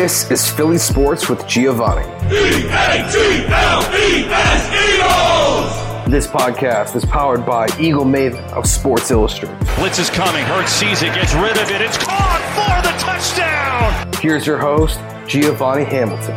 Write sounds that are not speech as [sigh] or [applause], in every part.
This is Philly Sports with Giovanni. E-A-G-L-E-S Eagles! This podcast is powered by Eagle Maven of Sports Illustrated. Blitz is coming. Hurts sees it, gets rid of it. It's caught for the touchdown. Here's your host, Giovanni Hamilton.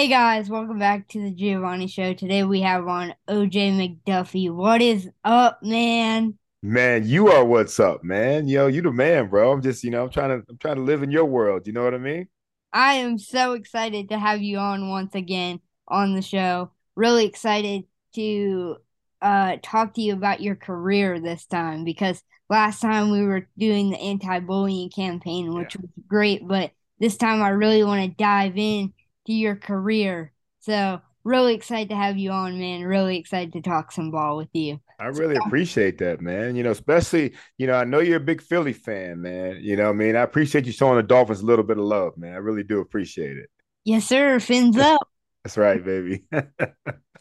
Hey guys, welcome back to the Giovanni Show. Today we have on OJ McDuffie. What is up, man? Man, you are what's up, man. Yo, you the man, bro. I'm just, you know, I'm trying to I'm trying to live in your world. You know what I mean? I am so excited to have you on once again on the show. Really excited to uh talk to you about your career this time because last time we were doing the anti-bullying campaign, which yeah. was great, but this time I really want to dive in to your career. So really excited to have you on, man. Really excited to talk some ball with you. I really appreciate that, man. You know, especially, you know, I know you're a big Philly fan, man. You know, I mean, I appreciate you showing the Dolphins a little bit of love, man. I really do appreciate it. Yes, sir. Fins up. That's right, baby. [laughs]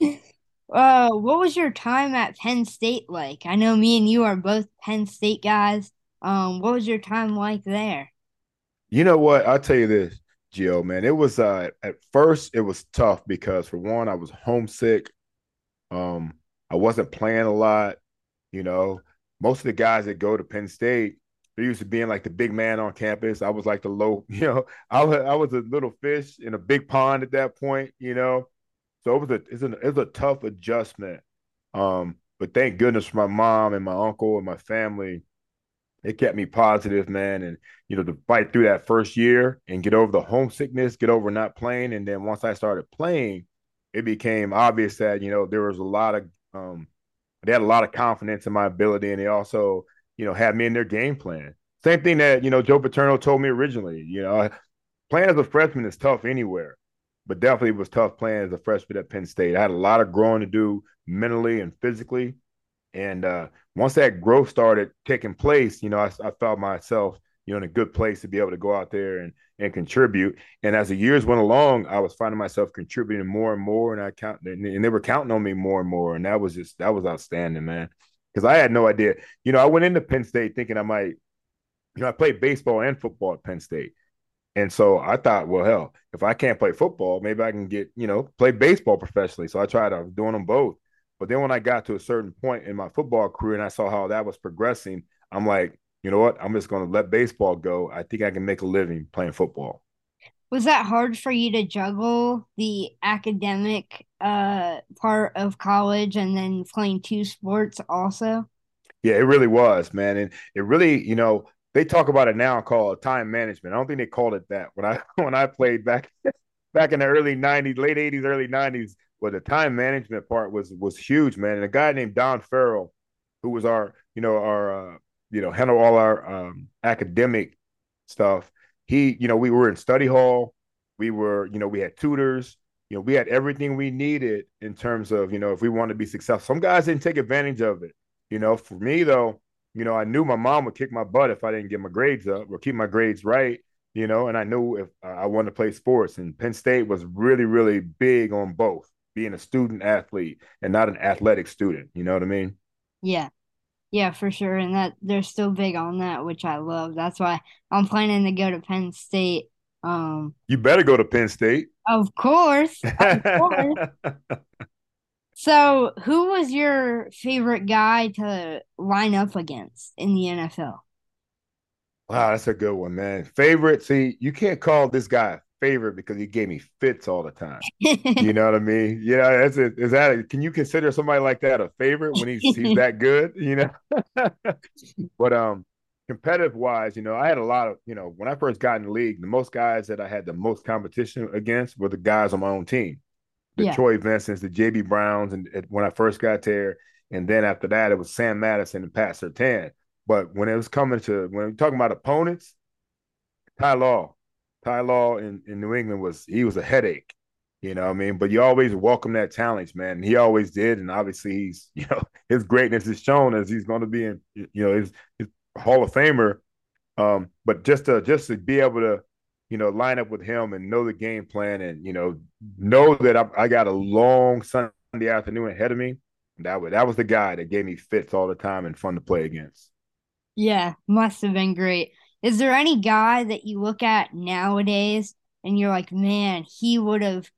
[laughs] uh, what was your time at Penn State like? I know me and you are both Penn State guys. Um, what was your time like there? You know what? I'll tell you this. Gio, man. It was uh at first it was tough because for one, I was homesick. Um, I wasn't playing a lot, you know. Most of the guys that go to Penn State, they're used to being like the big man on campus. I was like the low, [laughs] you know, I was I was a little fish in a big pond at that point, you know. So it was a it's, an, it was a tough adjustment. Um, but thank goodness for my mom and my uncle and my family it kept me positive, man. And you know, to fight through that first year and get over the homesickness, get over not playing, and then once I started playing, it became obvious that you know there was a lot of um, they had a lot of confidence in my ability, and they also you know had me in their game plan. Same thing that you know Joe Paterno told me originally. You know, playing as a freshman is tough anywhere, but definitely was tough playing as a freshman at Penn State. I had a lot of growing to do mentally and physically, and uh, once that growth started taking place, you know, I, I felt myself, you know, in a good place to be able to go out there and and contribute. And as the years went along, I was finding myself contributing more and more, and I count and they were counting on me more and more, and that was just that was outstanding, man. Because I had no idea. You know, I went into Penn State thinking I might, you know, I played baseball and football at Penn State. And so I thought, well, hell, if I can't play football, maybe I can get, you know, play baseball professionally. So I tried, I was doing them both. But then when I got to a certain point in my football career and I saw how that was progressing, I'm like, you know what? I'm just going to let baseball go. I think I can make a living playing football. Was that hard for you to juggle the academic uh, part of college and then playing two sports also? Yeah, it really was, man. And it really, you know, they talk about it now called time management. I don't think they called it that when I [laughs] when I played back back in the early 90s, late 80s, early 90s well, the time management part was was huge, man. And a guy named Don Farrell, who was our, you know, our, uh, you know, handle all our um, academic stuff. He, you know, we were in study hall. We were, you know, we had tutors. You know, we had everything we needed in terms of, you know, if we wanted to be successful. Some guys didn't take advantage of it. You know, for me though, you know, I knew my mom would kick my butt if I didn't get my grades up or keep my grades right. You know, and I knew if uh, I wanted to play sports, and Penn State was really, really big on both being a student athlete and not an athletic student. You know what I mean? Yeah. Yeah, for sure. And that they're still big on that, which I love. That's why I'm planning to go to Penn State. Um You better go to Penn State. Of course. Of course. [laughs] so who was your favorite guy to line up against in the NFL? Wow, that's a good one, man. Favorite. See, you can't call this guy favorite because he gave me fits all the time. [laughs] you know what I mean? Yeah, that's it. Is that a, can you consider somebody like that a favorite when he's he's that good? You know, [laughs] but um, competitive wise, you know, I had a lot of you know when I first got in the league, the most guys that I had the most competition against were the guys on my own team, the yeah. Troy Vincents, the JB Browns, and, and when I first got there, and then after that it was Sam Madison and Pat Surtain. But when it was coming to when we're talking about opponents, Ty Law, Ty Law in, in New England was he was a headache, you know. what I mean, but you always welcome that challenge, man. And he always did, and obviously he's [laughs] you know his greatness is shown as he's going to be in you know his, his Hall of Famer. Um, but just to just to be able to you know line up with him and know the game plan and you know know that I, I got a long Sunday afternoon ahead of me, that was that was the guy that gave me fits all the time and fun to play against. Yeah, must have been great. Is there any guy that you look at nowadays and you're like, man, he would have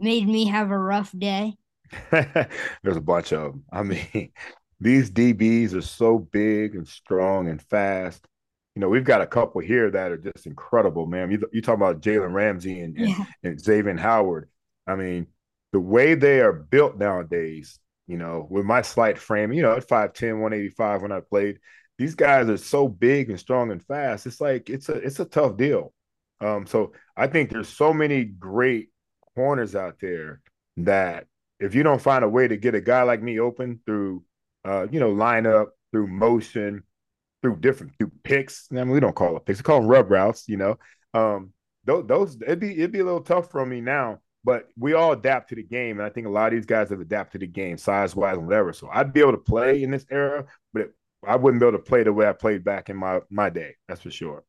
made me have a rough day? [laughs] There's a bunch of them. I mean, [laughs] these DBs are so big and strong and fast. You know, we've got a couple here that are just incredible, man. You, you talk about Jalen Ramsey and, yeah. and, and Xavier Howard. I mean, the way they are built nowadays, you know, with my slight frame, you know, at 5'10, 185 when I played, these guys are so big and strong and fast. It's like it's a it's a tough deal. Um, so I think there's so many great corners out there that if you don't find a way to get a guy like me open through uh, you know, lineup, through motion, through different through picks. I mean, we don't call it picks, we call them rub routes, you know. Um, those, those it'd be it'd be a little tough for me now, but we all adapt to the game, and I think a lot of these guys have adapted to the game, size wise and whatever. So I'd be able to play in this era, but it, I wouldn't be able to play the way I played back in my my day. That's for sure.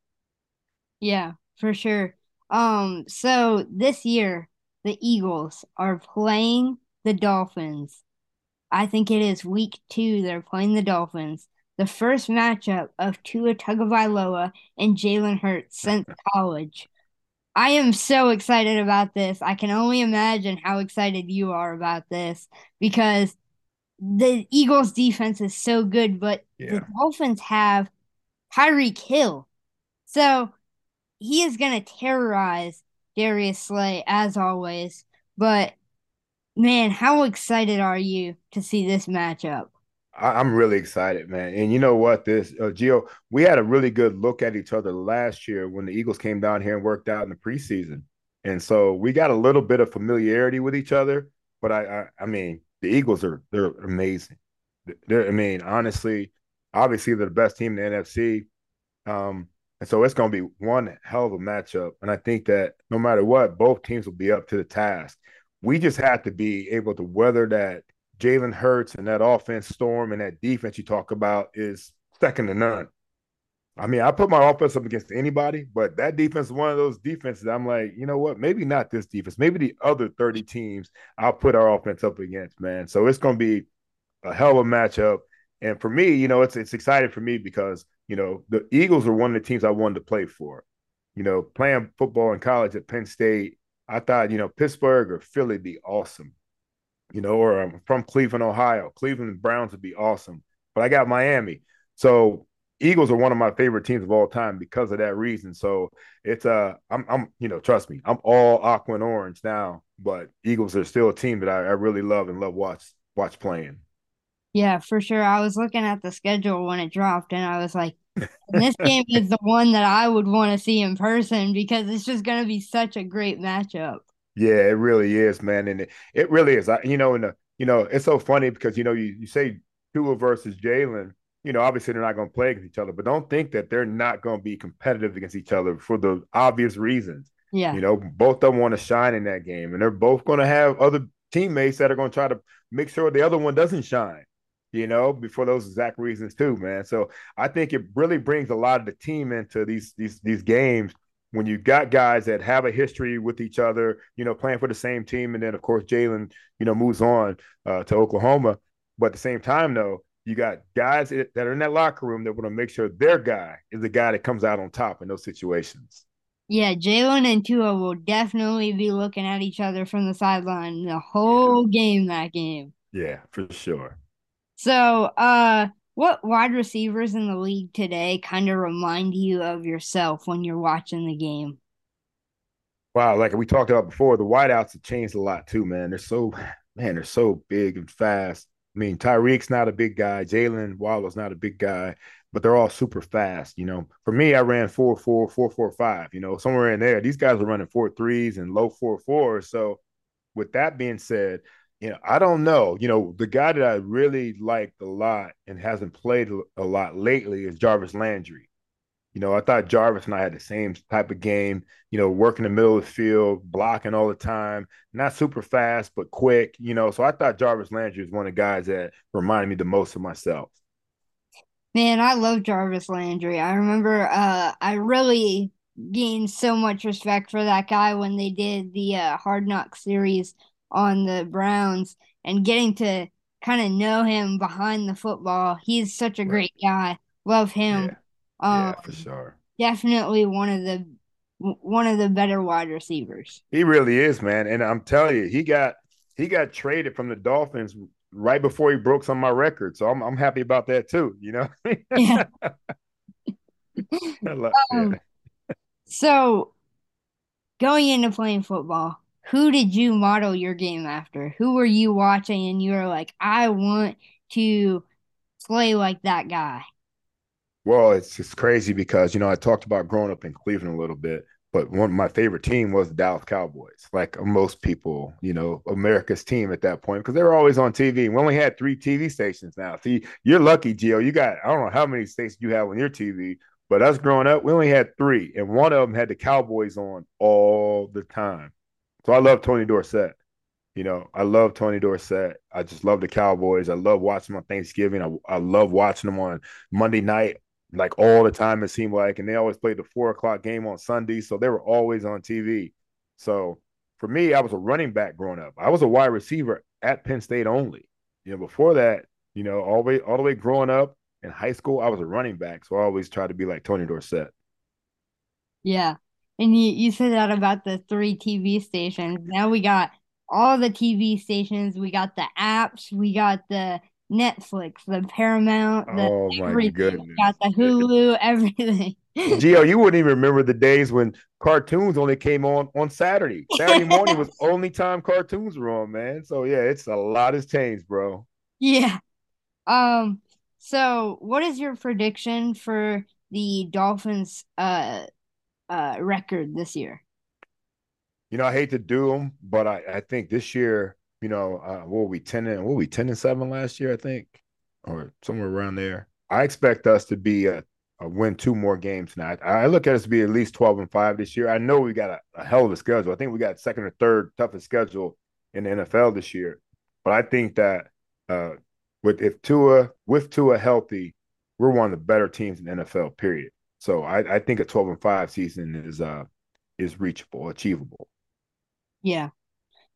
Yeah, for sure. Um, so this year the Eagles are playing the Dolphins. I think it is week two. They're playing the Dolphins. The first matchup of Tua Tagovailoa and Jalen Hurts [laughs] since college. I am so excited about this. I can only imagine how excited you are about this because the Eagles defense is so good, but yeah. the Dolphins have Tyreek Hill. So he is going to terrorize Darius Slay as always. But man, how excited are you to see this matchup? I'm really excited, man. And you know what? This uh, Gio, we had a really good look at each other last year when the Eagles came down here and worked out in the preseason, and so we got a little bit of familiarity with each other. But I, I, I mean, the Eagles are they're amazing. They're, I mean, honestly, obviously they're the best team in the NFC. Um, and so it's going to be one hell of a matchup. And I think that no matter what, both teams will be up to the task. We just have to be able to weather that Jalen Hurts and that offense storm and that defense you talk about is second to none. I mean, I put my offense up against anybody, but that defense is one of those defenses I'm like, you know what? Maybe not this defense. Maybe the other 30 teams I'll put our offense up against, man. So it's going to be a hell of a matchup. And for me, you know, it's it's exciting for me because, you know, the Eagles are one of the teams I wanted to play for. You know, playing football in college at Penn State, I thought, you know, Pittsburgh or Philly be awesome you know, or I'm from Cleveland, Ohio. Cleveland Browns would be awesome. But I got Miami. So Eagles are one of my favorite teams of all time because of that reason. So it's uh I'm I'm you know, trust me, I'm all aqua and orange now, but Eagles are still a team that I, I really love and love watch watch playing. Yeah, for sure. I was looking at the schedule when it dropped and I was like, this game is the one that I would want to see in person because it's just gonna be such a great matchup. Yeah, it really is, man, and it, it really is. I, you know, and you know, it's so funny because you know you, you say Tua versus Jalen. You know, obviously they're not going to play against each other, but don't think that they're not going to be competitive against each other for the obvious reasons. Yeah, you know, both of them want to shine in that game, and they're both going to have other teammates that are going to try to make sure the other one doesn't shine. You know, before those exact reasons too, man. So I think it really brings a lot of the team into these these these games when you've got guys that have a history with each other, you know, playing for the same team, and then of course Jalen, you know, moves on uh, to Oklahoma. But at the same time, though, you got guys that are in that locker room that want to make sure their guy is the guy that comes out on top in those situations. Yeah, Jalen and Tua will definitely be looking at each other from the sideline the whole yeah. game that game. Yeah, for sure. So, uh, what wide receivers in the league today kind of remind you of yourself when you're watching the game? Wow, like we talked about before, the wideouts have changed a lot too, man. They're so man, they're so big and fast. I mean, Tyreek's not a big guy, Jaylen Waddle's not a big guy, but they're all super fast. You know, for me, I ran four four, four four five, you know, somewhere in there. These guys are running four threes and low four fours. So with that being said, you know, I don't know. You know, the guy that I really liked a lot and hasn't played a lot lately is Jarvis Landry. You know, I thought Jarvis and I had the same type of game, you know, working the middle of the field, blocking all the time, not super fast, but quick, you know. So I thought Jarvis Landry was one of the guys that reminded me the most of myself. Man, I love Jarvis Landry. I remember uh, I really gained so much respect for that guy when they did the uh, Hard Knock series on the Browns and getting to kind of know him behind the football. He's such a great guy. Love him. Yeah, Um, yeah, for sure. definitely one of the one of the better wide receivers. He really is, man. And I'm telling you, he got he got traded from the Dolphins right before he broke some of my records. So I'm I'm happy about that too. You know. Yeah. [laughs] Love- [laughs] Um, yeah. So, going into playing football, who did you model your game after? Who were you watching and you were like, I want to play like that guy? Well, it's it's crazy because you know I talked about growing up in Cleveland a little bit, but one of my favorite team was the Dallas Cowboys. Like most people, you know, America's team at that point because they were always on TV. We only had three TV stations now. See, you're lucky, Gio. You got I don't know how many stations you have on your TV, but us growing up, we only had three, and one of them had the Cowboys on all the time. So I love Tony Dorsett. You know, I love Tony Dorsett. I just love the Cowboys. I love watching them on Thanksgiving. I, I love watching them on Monday night like all the time it seemed like and they always played the four o'clock game on sunday so they were always on tv so for me i was a running back growing up i was a wide receiver at penn state only you know before that you know all the way all the way growing up in high school i was a running back so i always tried to be like tony dorsett Yeah. And you, you said that about the three TV stations. Now we got all the TV stations. We got the apps. We got the Netflix, the Paramount, the oh my everything. goodness got the Hulu, [laughs] everything. Gio, you wouldn't even [laughs] remember the days when cartoons only came on on Saturday. Saturday morning was [laughs] only time cartoons were on, man. So yeah, it's a lot has changed, bro. Yeah. Um, so what is your prediction for the Dolphins uh uh record this year? You know, I hate to do them, but I, I think this year, you know, uh, what were we ten and what were we ten and seven last year? I think, or somewhere around there. I expect us to be a, a win two more games now. I, I look at us to be at least twelve and five this year. I know we got a, a hell of a schedule. I think we got second or third toughest schedule in the NFL this year. But I think that uh, with if Tua with Tua healthy, we're one of the better teams in the NFL. Period. So I, I think a twelve and five season is uh is reachable, achievable. Yeah.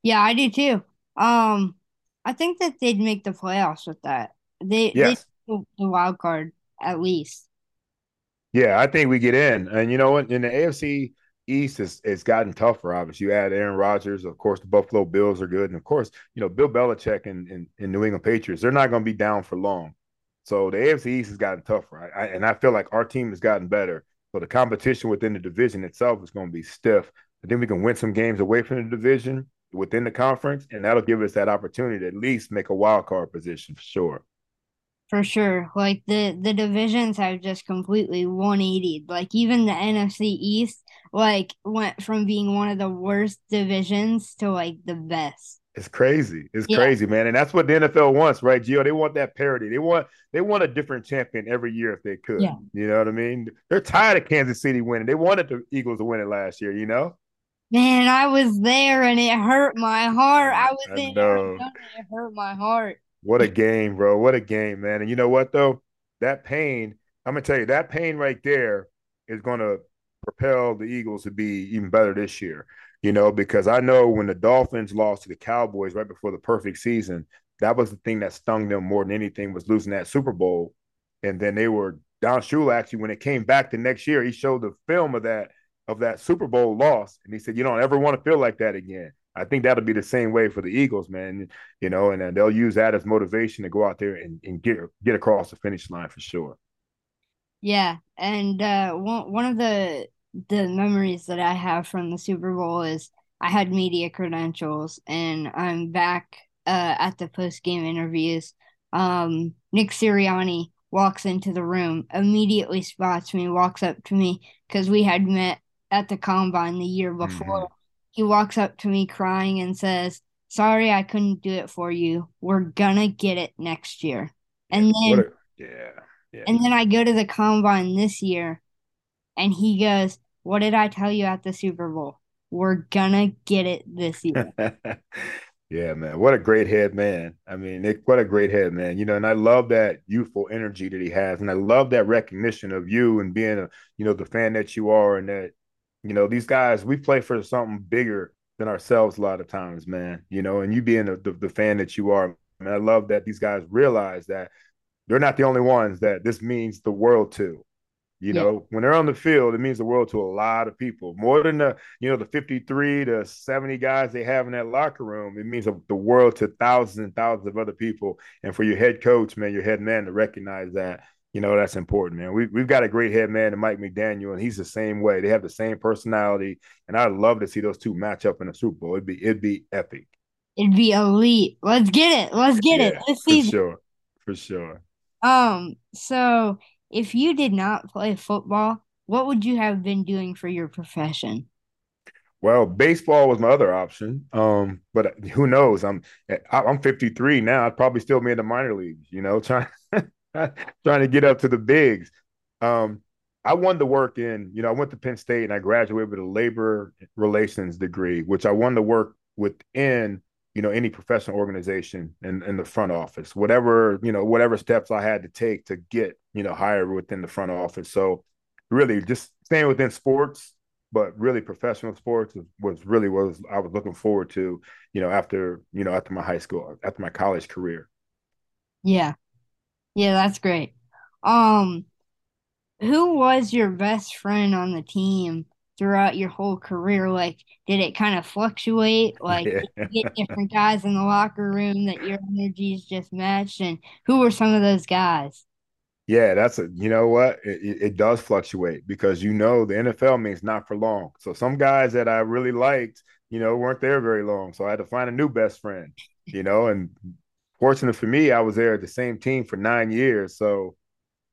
Yeah, I do too. Um, I think that they'd make the playoffs with that. They Yes. they the wild card at least. Yeah, I think we get in. And you know what? In the AFC East, it's, it's gotten tougher, obviously. You add Aaron Rodgers. Of course, the Buffalo Bills are good. And of course, you know, Bill Belichick and, and, and New England Patriots, they're not going to be down for long. So the AFC East has gotten tougher. I, I, and I feel like our team has gotten better. So the competition within the division itself is going to be stiff. I think we can win some games away from the division within the conference, and that'll give us that opportunity to at least make a wild card position for sure. For sure. Like the the divisions have just completely 180. Like even the NFC East like went from being one of the worst divisions to like the best. It's crazy. It's Yeah. crazy, man. And that's what the NFL wants, right, Gio? They want that parity. They want they want a different champion every year if they could. Yeah. You know what I mean? They're tired of Kansas City winning. They wanted the Eagles to win it last year, you know? Man, I was there and it hurt my heart. I was I in. Arizona. It hurt my heart. What a game, bro. What a game, man. And you know what though? That pain, I'm gonna tell you, that pain right there is gonna propel the Eagles to be even better this year. You know, because I know when the Dolphins lost to the Cowboys right before the perfect season, that was the thing that stung them more than anything was losing that Super Bowl. And then they were Don Shula actually when it came back the next year, he showed the film of that of that Super Bowl loss, and he said, "You don't ever want to feel like that again." I think that'll be the same way for the Eagles, man. You know, and uh, they'll use that as motivation to go out there and, and get get across the finish line for sure. Yeah, and uh, one one of the the memories that I have from the Super Bowl is I had media credentials, and I'm back uh, at the post game interviews. Um, Nick Sirianni walks into the room, immediately spots me, walks up to me because we had met at the combine the year before. Mm-hmm. He walks up to me crying and says, "Sorry, I couldn't do it for you. We're gonna get it next year." And then. A, yeah, yeah. And then I go to the combine this year and he goes, What did I tell you at the Super Bowl? We're gonna get it this year. [laughs] yeah, man. What a great head man. I mean, Nick, what a great head man. You know, and I love that youthful energy that he has. And I love that recognition of you and being a, you know, the fan that you are and that, you know, these guys, we play for something bigger than ourselves a lot of times, man. You know, and you being the, the, the fan that you are, and I love that these guys realize that they're not the only ones that this means the world to. You yeah. know, when they're on the field, it means the world to a lot of people. More than the, you know, the 53 to 70 guys they have in that locker room, it means the world to thousands and thousands of other people. And for your head coach, man, your head man to recognize that, you know, that's important, man. We, we've got a great head man, Mike McDaniel, and he's the same way. They have the same personality. And I'd love to see those two match up in a Super Bowl. It'd be it'd be epic. It'd be elite. Let's get it. Let's get yeah, it. Let's see. For sure. For sure. Um, so if you did not play football, what would you have been doing for your profession? Well, baseball was my other option. Um, but who knows? I'm I'm 53 now. I'd probably still be in the minor leagues, you know, trying [laughs] trying to get up to the bigs. Um, I wanted to work in, you know, I went to Penn State and I graduated with a labor relations degree, which I wanted to work within you know any professional organization in, in the front office whatever you know whatever steps i had to take to get you know higher within the front office. So really just staying within sports but really professional sports was really was i was looking forward to you know after you know after my high school after my college career. Yeah yeah that's great um who was your best friend on the team throughout your whole career? Like, did it kind of fluctuate? [laughs] Like, yeah. get different guys in the locker room that your energies just matched? And who were some of those guys? Yeah, that's a you know what it, it does fluctuate because you know the NFL means not for long. So some guys that I really liked, you know, weren't there very long. So I had to find a new best friend, you know. And fortunate for me, I was there at the same team for nine years. So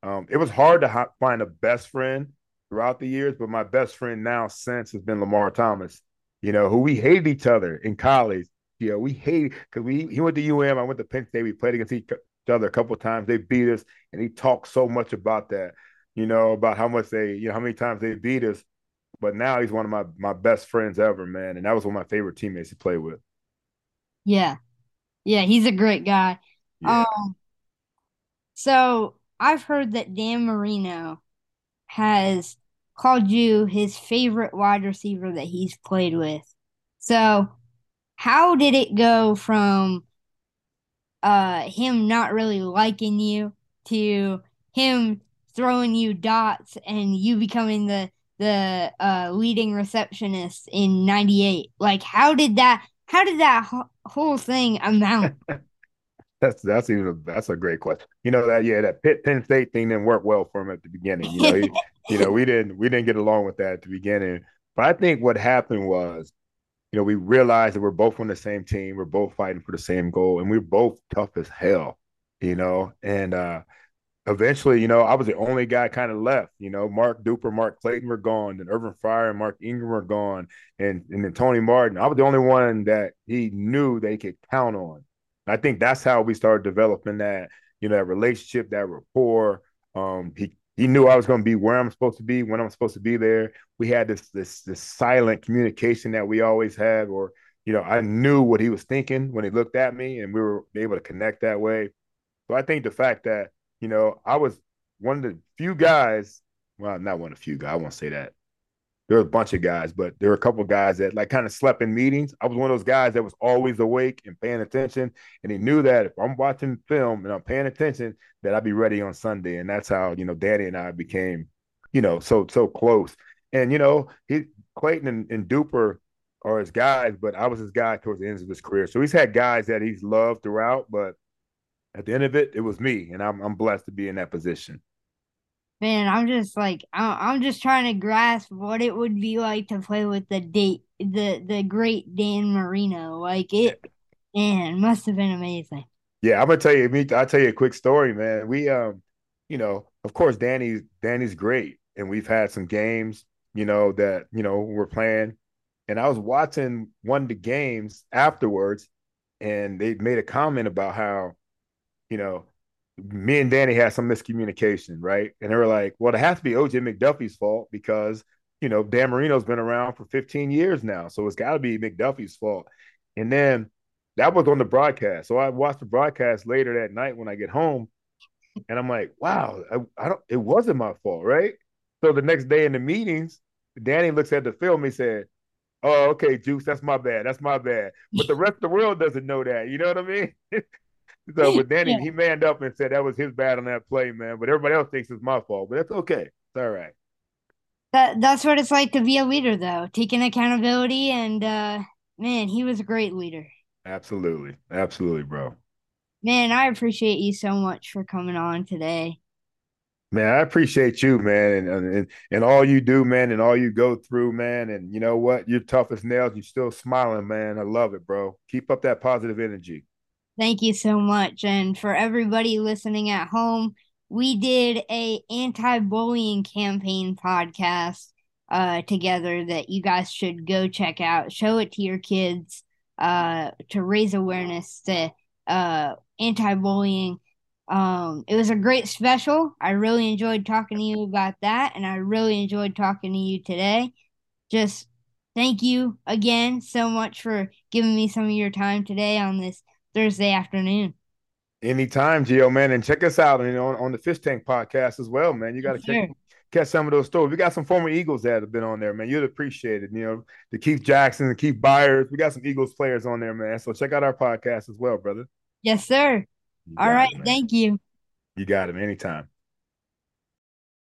um, it was hard to ha- find a best friend throughout the years, but my best friend now since has been Lamar Thomas, you know, who we hated each other in college. You know, we hated because we he went to UM, I went to Penn State. We played against each other a couple times. They beat us, and he talked so much about that, you know, about how much they, you know, how many times they beat us. But now he's one of my my best friends ever, man, and that was one of my favorite teammates to play with. Yeah, yeah, he's a great guy. Yeah. Um, so I've heard that Dan Marino has called you his favorite wide receiver that he's played with. So, how did it go from uh him not really liking you to him throwing you dots and you becoming the the uh leading receptionist in 98 like how did that how did that ho- whole thing amount [laughs] That's that's even a, that's a great question. You know that yeah that Pitt Penn State thing didn't work well for him at the beginning. You know he, [laughs] you know we didn't we didn't get along with that at the beginning. But I think what happened was, you know, we realized that we're both on the same team. We're both fighting for the same goal, and we're both tough as hell. You know, and uh eventually, you know, I was the only guy kind of left. You know, Mark Duper, Mark Clayton were gone, then Irving Fryar and Mark Ingram were gone, and and then Tony Martin. I was the only one that he knew they could count on. I think that's how we started developing that, you know, that relationship, that rapport. Um, he he knew I was going to be where I'm supposed to be when I'm supposed to be there. We had this this this silent communication that we always had, or you know, I knew what he was thinking when he looked at me, and we were able to connect that way. So I think the fact that you know I was one of the few guys, well, not one of the few guys, I won't say that there were a bunch of guys, but there were a couple guys that like kind of slept in meetings. I was one of those guys that was always awake and paying attention, and he knew that if I'm watching film and I'm paying attention, that I'd be ready on Sunday, and that's how you know Danny and I became, you know, so so close. And you know, he Clayton and, and Duper are his guys, but I was his guy towards the end of his career. So he's had guys that he's loved throughout, but at the end of it, it was me, and I'm I'm blessed to be in that position man, I'm just like I'm just trying to grasp what it would be like to play with the date the the great Dan Marino. Like it, man, must have been amazing. Yeah, I'm gonna tell you. Me, I'll tell you a quick story, man. We um, you know, of course, Danny's Danny's great, and we've had some games, you know, that you know we're playing, and I was watching one of the games afterwards, and they made a comment about how, you know, me and Danny had some miscommunication, right? And they were like, well, it has to be OJ McDuffie's fault because, you know, Dan Marino's been around for 15 years now. So it's got to be McDuffie's fault. And then that was on the broadcast. So I watched the broadcast later that night when I get home. And I'm like, wow, I, I don't, it wasn't my fault, right? So the next day in the meetings, Danny looks at the film. He said, oh, okay, Juice, that's my bad. That's my bad. But the rest of the world doesn't know that. You know what I mean? [laughs] so, but then yeah. he, he manned up and said that was his bad on that play, man. But everybody else thinks it's my fault. But that's okay. It's all right. That that's what it's like to be a leader, though, taking accountability. And uh, man, he was a great leader. Absolutely, absolutely, bro. Man, I appreciate you so much for coming on today. Man, I appreciate you, man, and, and and all you do, man, and all you go through, man. And you know what? You're tough as nails. You're still smiling, man. I love it, bro. Keep up that positive energy. Thank you so much. And for everybody listening at home, we did a anti-bullying campaign podcast uh together that you guys should go check out. Show it to your kids uh to raise awareness to uh anti-bullying um, it was a great special. I really enjoyed talking to you about that, and I really enjoyed talking to you today. Just thank you again so much for giving me some of your time today on this Thursday afternoon. Anytime, Gio, man, and check us out you know, on, on the Fish Tank podcast as well, man. You got to sure. catch some of those stories. We got some former Eagles that have been on there, man. You'd appreciate it. You know, the Keith Jackson, the Keith Byars. We got some Eagles players on there, man. So check out our podcast as well, brother. Yes, sir. All right. It, thank you. You got him anytime.